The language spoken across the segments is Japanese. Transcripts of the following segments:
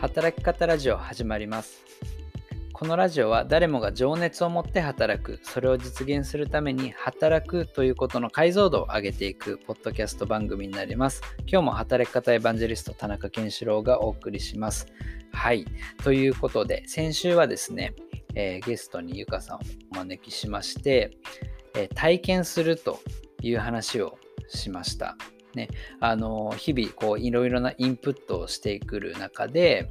働き方ラジオ始まります。このラジオは誰もが情熱を持って働く。それを実現するために働くということの解像度を上げていくポッドキャスト番組になります。今日も働き方エヴァンジェリスト田中健志郎がお送りします。はい。ということで先週はですね、えー、ゲストにゆかさんをお招きしまして、えー、体験するという話をしました。ね、あの日々こういろいろなインプットをしてくる中で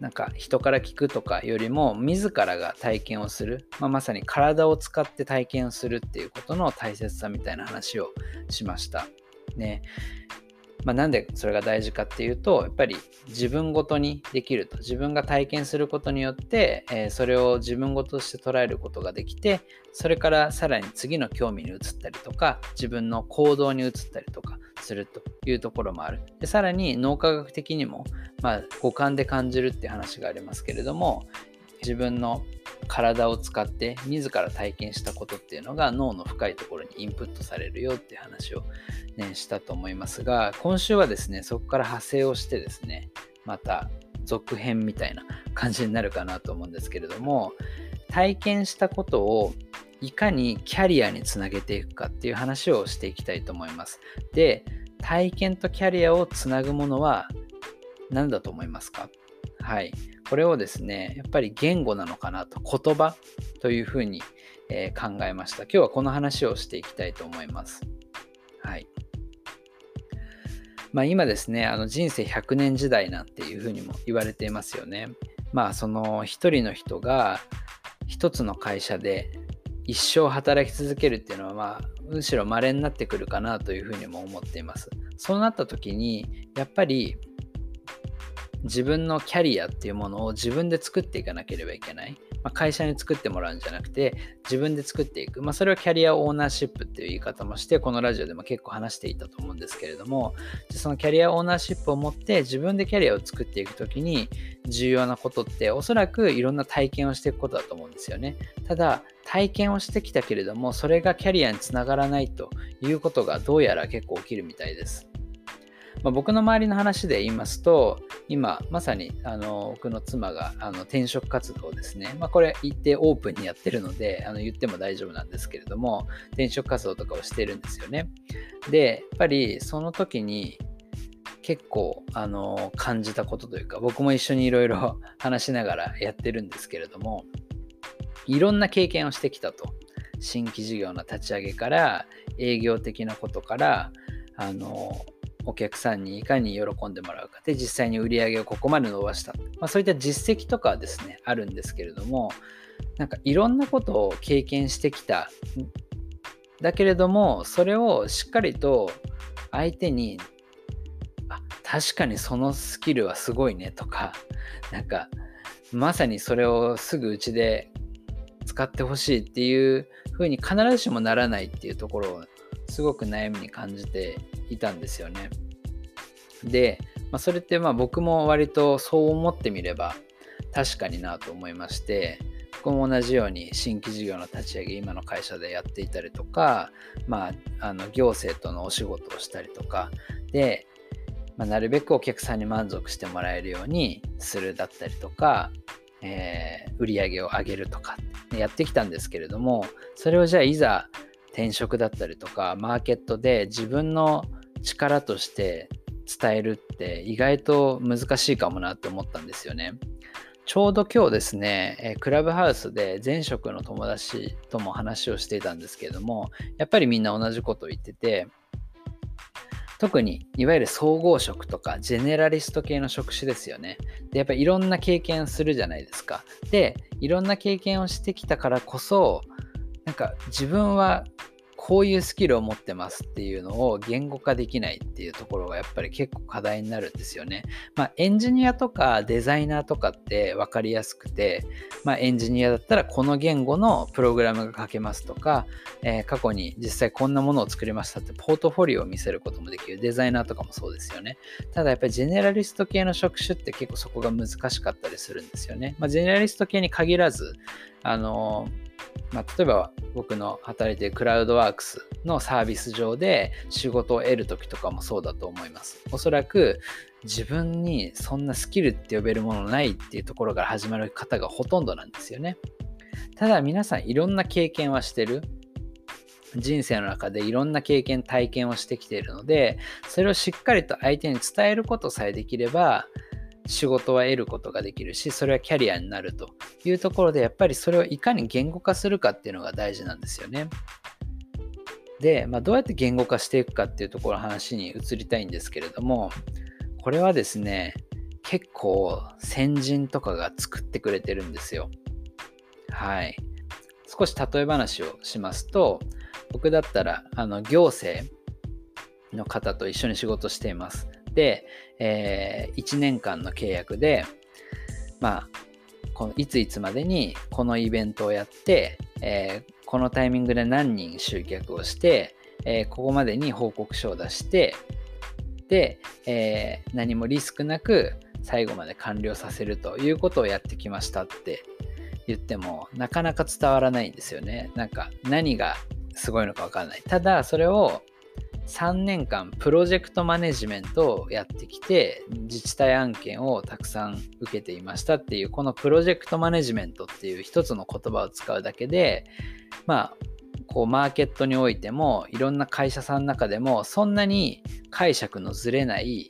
なんか人から聞くとかよりも自らが体験をする、まあ、まさに体を使って体験をするっていうことの大切さみたいな話をしました。ね、まあ、なんでそれが大事かっていうとやっぱり自分ごとにできると自分が体験することによって、えー、それを自分ごとして捉えることができてそれからさらに次の興味に移ったりとか自分の行動に移ったりとかするというところもある。でさらに脳科学的にも、まあ、五感で感じるって話がありますけれども自分の体を使って自ら体験したことっていうのが脳の深いところにインプットされるよっていう話を、ね、したと思いますが今週はですねそこから派生をしてですねまた続編みたいな感じになるかなと思うんですけれども体験したことをいかにキャリアにつなげていくかっていう話をしていきたいと思います。で、体験とキャリアをつなぐものは何だと思いますか？はい。これをですね、やっぱり言語なのかなと、言葉というふうに、えー、考えました。今日はこの話をしていきたいと思います。はい。まあ、今ですね、あの人生100年時代なんていうふうにも言われていますよね。まあ、その一人の人が一つの会社で一生働き続けるっていうのは、まあ、むしろ稀になってくるかなというふうにも思っています。そうなった時に、やっぱり自分のキャリアっていうものを自分で作っていかなければいけない。まあ、会社に作ってもらうんじゃなくて、自分で作っていく。まあ、それはキャリアオーナーシップっていう言い方もして、このラジオでも結構話していたと思うんですけれども、そのキャリアオーナーシップを持って自分でキャリアを作っていくときに重要なことっておそらくいろんな体験をしていくことだと思うんですよね。ただ、体験をしてきたけれども、それがキャリアにつながらないということがどうやら結構起きるみたいです。まあ、僕の周りの話で言いますと、今、まさにあの僕の妻があの転職活動ですね、まあ、これ言ってオープンにやってるのであの言っても大丈夫なんですけれども、転職活動とかをしてるんですよね。で、やっぱりその時に結構あの感じたことというか、僕も一緒にいろいろ 話しながらやってるんですけれども、いろんな経験をしてきたと。新規事業の立ち上げから営業的なことからあのお客さんにいかに喜んでもらうか。で実際に売り上げをここまで伸ばした、まあ、そういった実績とかはですねあるんですけれどもなんかいろんなことを経験してきた。だけれどもそれをしっかりと相手にあ確かにそのスキルはすごいねとかなんかまさにそれをすぐうちで使ってほしいっていう風に必ずしもならないっていうところをすごく悩みに感じていたんですよね。で、まあ、それってまあ僕も割とそう思ってみれば確かになと思いまして僕も同じように新規事業の立ち上げ今の会社でやっていたりとか、まあ、あの行政とのお仕事をしたりとかで、まあ、なるべくお客さんに満足してもらえるようにするだったりとか、えー、売り上げを上げるとかやってきたんですけれどもそれをじゃあいざ転職だったりとかマーケットで自分の力として伝えるって意外と難しいかもなって思ったんですよね。ちょうど今日ですね、クラブハウスで前職の友達とも話をしていたんですけれども、やっぱりみんな同じことを言ってて、特にいわゆる総合職とかジェネラリスト系の職種ですよね。で、やっぱりいろんな経験するじゃないですか。で、いろんな経験をしてきたからこそ、なんか自分はこういうスキルを持ってますっていうのを言語化できないっていうところがやっぱり結構課題になるんですよね。まあエンジニアとかデザイナーとかって分かりやすくて、まあエンジニアだったらこの言語のプログラムが書けますとか、えー、過去に実際こんなものを作りましたってポートフォリオを見せることもできる。デザイナーとかもそうですよね。ただやっぱりジェネラリスト系の職種って結構そこが難しかったりするんですよね。まあジェネラリスト系に限らず、あのーまあ、例えば僕の働いているクラウドワークスのサービス上で仕事を得る時とかもそうだと思います。おそらく自分にそんなスキルって呼べるものないっていうところから始まる方がほとんどなんですよね。ただ皆さんいろんな経験はしてる。人生の中でいろんな経験体験をしてきているのでそれをしっかりと相手に伝えることさえできれば仕事は得ることができるしそれはキャリアになるというところでやっぱりそれをいかに言語化するかっていうのが大事なんですよね。で、まあ、どうやって言語化していくかっていうところの話に移りたいんですけれどもこれはですね結構先人とかが作ってくれてるんですよ。はい。少し例え話をしますと僕だったらあの行政の方と一緒に仕事しています。で、えー、1年間の契約で、まあ、このいついつまでにこのイベントをやって、えー、このタイミングで何人集客をして、えー、ここまでに報告書を出してで、えー、何もリスクなく最後まで完了させるということをやってきましたって言ってもなかなか伝わらないんですよね。なんか何がすごいのかわからない。ただそれを3年間プロジェクトマネジメントをやってきて自治体案件をたくさん受けていましたっていうこのプロジェクトマネジメントっていう一つの言葉を使うだけでまあこうマーケットにおいてもいろんな会社さんの中でもそんなに解釈のずれない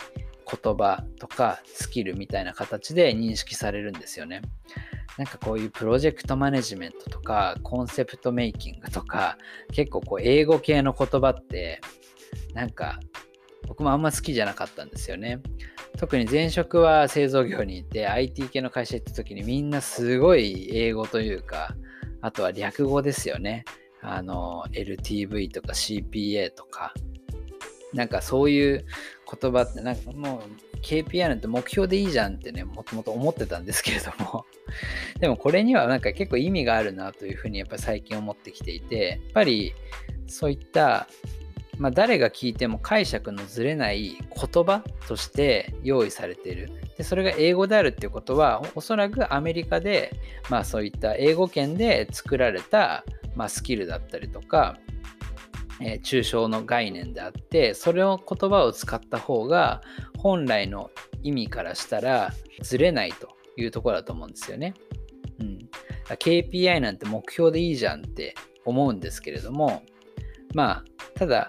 言葉とかスキルみたいな形で認識されるんですよね。なんかこういうプロジェクトマネジメントとかコンセプトメイキングとか結構こう英語系の言葉ってなんか僕もあんま好きじゃなかったんですよね。特に前職は製造業にいて IT 系の会社行った時にみんなすごい英語というかあとは略語ですよね。あの LTV とか CPA とかなんかそういう言葉ってなんかもう KPI なんて目標でいいじゃんってねもともと思ってたんですけれどもでもこれにはなんか結構意味があるなというふうにやっぱり最近思ってきていてやっぱりそういったまあ、誰が聞いても解釈のずれない言葉として用意されている。でそれが英語であるっていうことはおそらくアメリカで、まあ、そういった英語圏で作られた、まあ、スキルだったりとか、えー、抽象の概念であってそれを言葉を使った方が本来の意味からしたらずれないというところだと思うんですよね。うん、KPI なんて目標でいいじゃんって思うんですけれどもまあただ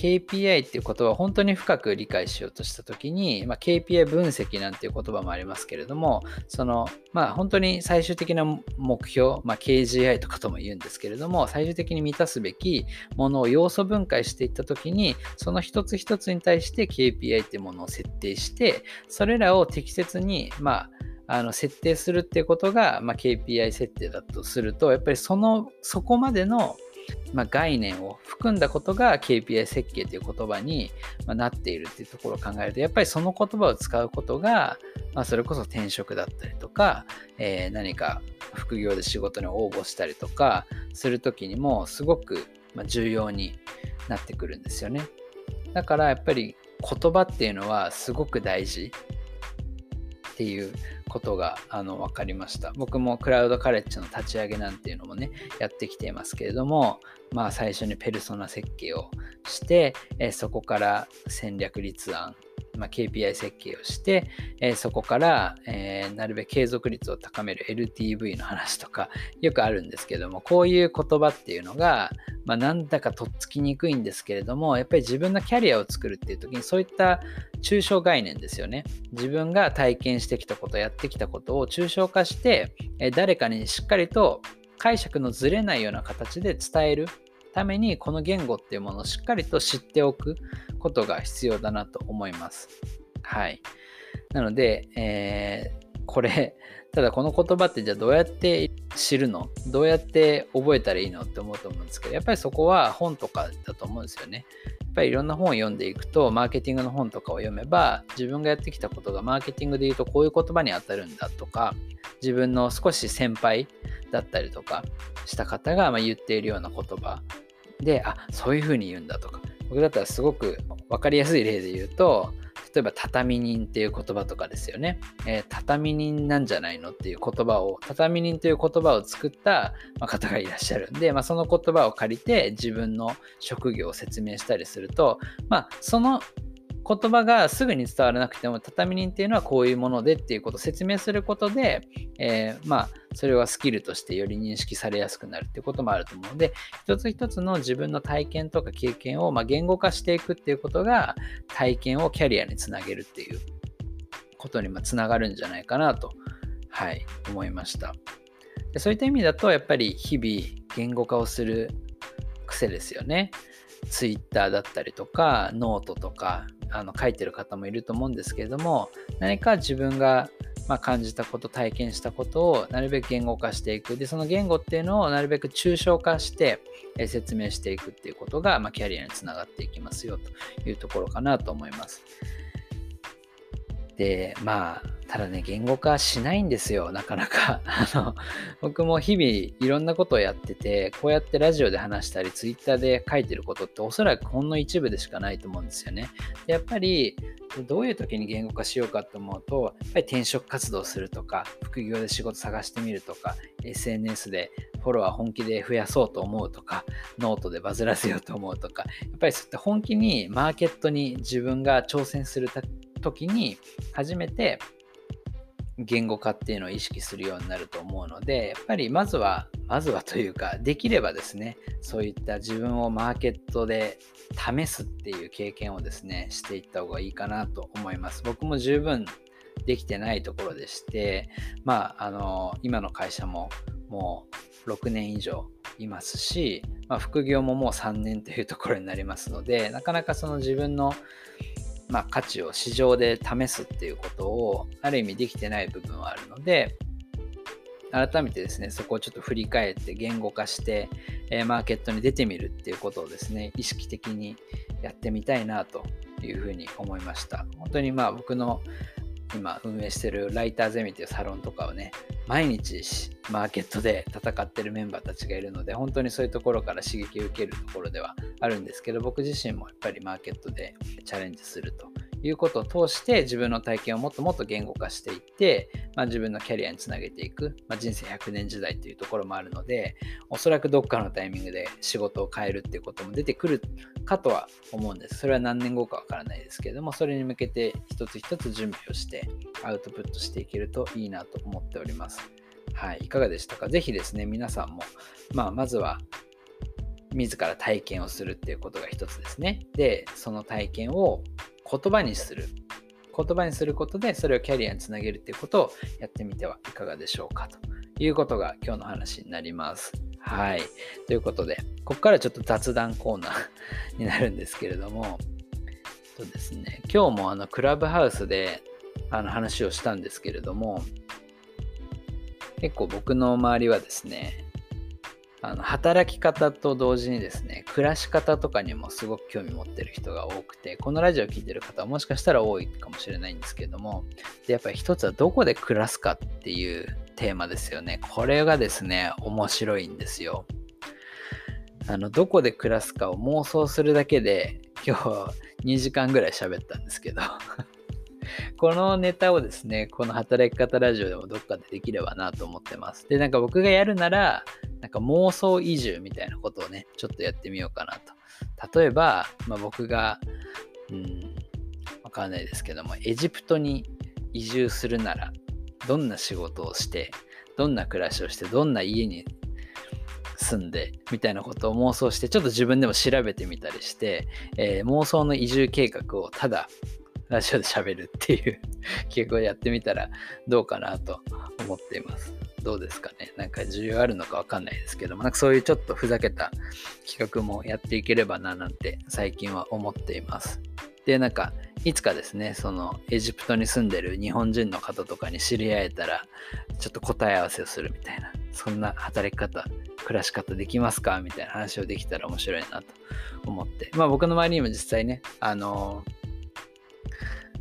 KPI っていう言葉を本当に深く理解しようとした時に、まあ、KPI 分析なんていう言葉もありますけれどもそのまあ本当に最終的な目標、まあ、KGI とかとも言うんですけれども最終的に満たすべきものを要素分解していった時にその一つ一つに対して KPI っていうものを設定してそれらを適切にまああの設定するっていうことが、まあ、KPI 設定だとするとやっぱりそのそこまでのまあ、概念を含んだことが KPI 設計という言葉になっているっていうところを考えるとやっぱりその言葉を使うことが、まあ、それこそ転職だったりとか、えー、何か副業で仕事に応募したりとかする時にもすごく重要になってくるんですよね。だからやっぱり言葉っていうのはすごく大事っていうことがあの分かりました。僕もクラウドカレッジの立ち上げなんていうのもね、やってきていますけれども、まあ最初にペルソナ設計をして、えそこから戦略立案、まあ、KPI 設計をして、えー、そこから、えー、なるべく継続率を高める LTV の話とかよくあるんですけどもこういう言葉っていうのが、まあ、なんだかとっつきにくいんですけれどもやっぱり自分のキャリアを作るっていう時にそういった抽象概念ですよね。自分が体験してきたことやってきたことを抽象化して、えー、誰かにしっかりと解釈のずれないような形で伝える。ためにこの言語っていうものをしっかりと知っておくことが必要だなと思います。はい。なので、えー、これ、ただこの言葉ってじゃあどうやって知るの？どうやって覚えたらいいのって思うと思うんですけど、やっぱりそこは本とかだと思うんですよね。やっぱりいろんな本を読んでいくと、マーケティングの本とかを読めば、自分がやってきたことがマーケティングで言うとこういう言葉に当たるんだとか、自分の少し先輩だったりとかした方がま言っているような言葉で、あ、そういうふうに言うんだとか、僕だったらすごく分かりやすい例で言うと、例えば畳人っていう言葉とかですよね。えー、畳人なんじゃないのっていう言葉を、畳人という言葉を作った方がいらっしゃるんで、まあ、その言葉を借りて自分の職業を説明したりすると、まあ、その言葉がすぐに伝わらなくても畳人っていうのはこういうものでっていうことを説明することで、えー、まあそれはスキルとしてより認識されやすくなるっていうこともあると思うので一つ一つの自分の体験とか経験をま言語化していくっていうことが体験をキャリアにつなげるっていうことにつながるんじゃないかなと、はい、思いました。でそういった意味だとやっぱり日々言語化をする癖ですよね。Twitter だったりとかノートとかあの書いてる方もいると思うんですけれども何か自分がま感じたこと体験したことをなるべく言語化していくでその言語っていうのをなるべく抽象化して説明していくっていうことが、まキャリアにつながっていきますよというところかなと思います。でまあただね言語化しないんですよなかなか。あの僕も日々いろんなことをやっててこうやってラジオで話したりツイッターで書いてることっておそらくほんの一部でしかないと思うんですよね。でやっぱりどういう時に言語化しようかと思うとやっぱり転職活動するとか副業で仕事探してみるとか SNS でフォロワー本気で増やそうと思うとかノートでバズらせようと思うとかやっぱりそういった本気にマーケットに自分が挑戦する時に初めて言語化っていうのを意識するようになると思うのでやっぱりまずはまずはというかできればですねそういった自分をマーケットで試すっていう経験をですねしていった方がいいかなと思います。僕も十分できてないところでしてまああの今の会社ももう6年以上いますし、まあ、副業ももう3年というところになりますのでなかなかその自分のまあ、価値を市場で試すっていうことをある意味できてない部分はあるので改めてですねそこをちょっと振り返って言語化して、え、マーケットに出てみるっていうことをですね意識的にやってみたいなというふうに思いました。本当にまあ僕の今運営してるライターゼミっていうサロンとかをね毎日マーケットで戦ってるメンバーたちがいるので本当にそういうところから刺激を受けるところではあるんですけど僕自身もやっぱりマーケットでチャレンジすると。いうことを通して自分の体験をもっともっと言語化していって、まあ、自分のキャリアにつなげていく、まあ、人生100年時代というところもあるのでおそらくどっかのタイミングで仕事を変えるっていうことも出てくるかとは思うんです。それは何年後かわからないですけれどもそれに向けて一つ一つ準備をしてアウトプットしていけるといいなと思っております。はいいかがでしたか？ぜひですね皆さんも、まあ、まずは自ら体験をするっていうことが一つですね。で、その体験を言葉にする。言葉にすることでそれをキャリアにつなげるっていうことをやってみてはいかがでしょうかということが今日の話になります。はい。ということで、ここからちょっと雑談コーナーになるんですけれども、とですね、今日もあのクラブハウスであの話をしたんですけれども、結構僕の周りはですね、あの働き方と同時にですね、暮らし方とかにもすごく興味持ってる人が多くて、このラジオを聴いてる方はもしかしたら多いかもしれないんですけども、でやっぱり一つはどこで暮らすかっていうテーマですよね。これがですね、面白いんですよ。あの、どこで暮らすかを妄想するだけで、今日2時間ぐらい喋ったんですけど このネタをですね、この働き方ラジオでもどっかでできればなと思ってます。で、なんか僕がやるなら、なんか妄想移住みたいなことをね、ちょっとやってみようかなと。例えば、まあ、僕が、うん、わかんないですけども、エジプトに移住するなら、どんな仕事をして、どんな暮らしをして、どんな家に住んでみたいなことを妄想してちょっと自分でも調べてみたりして、えー、妄想の移住計画をただラジオで喋るっていう 企画をやってみたらどうかなと思っています。どうですかねなんか需要あるのかわかんないですけども、なんかそういうちょっとふざけた企画もやっていければななんて最近は思っています。で、なんかいつかですね、そのエジプトに住んでる日本人の方とかに知り合えたら、ちょっと答え合わせをするみたいな、そんな働き方、暮らし方できますか？みたいな話をできたら面白いなと思って。まあ僕の周りにも実際ね、あの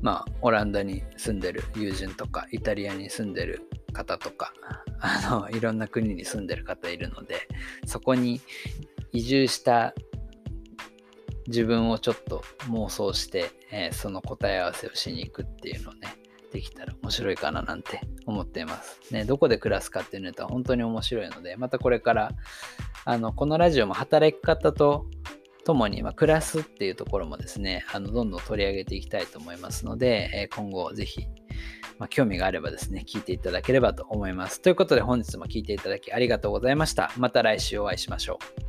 まあオランダに住んでる友人とか、イタリアに住んでる方とか、あの、いろんな国に住んでる方いるので、そこに移住した自分をちょっと妄想して、えー、その答え合わせをしに行くっていうのをね、できたら面白いかななんて思っています。ね、どこで暮らすかっていうのは本当に面白いので、またこれから、あの、このラジオも働き方とともに、まあ、暮らすっていうところもですね、あのどんどん取り上げていきたいと思いますので、え、今後ぜひ、まあ、興味があればですね、聞いていただければと思います。ということで本日も聞いていただきありがとうございました。また来週お会いしましょう。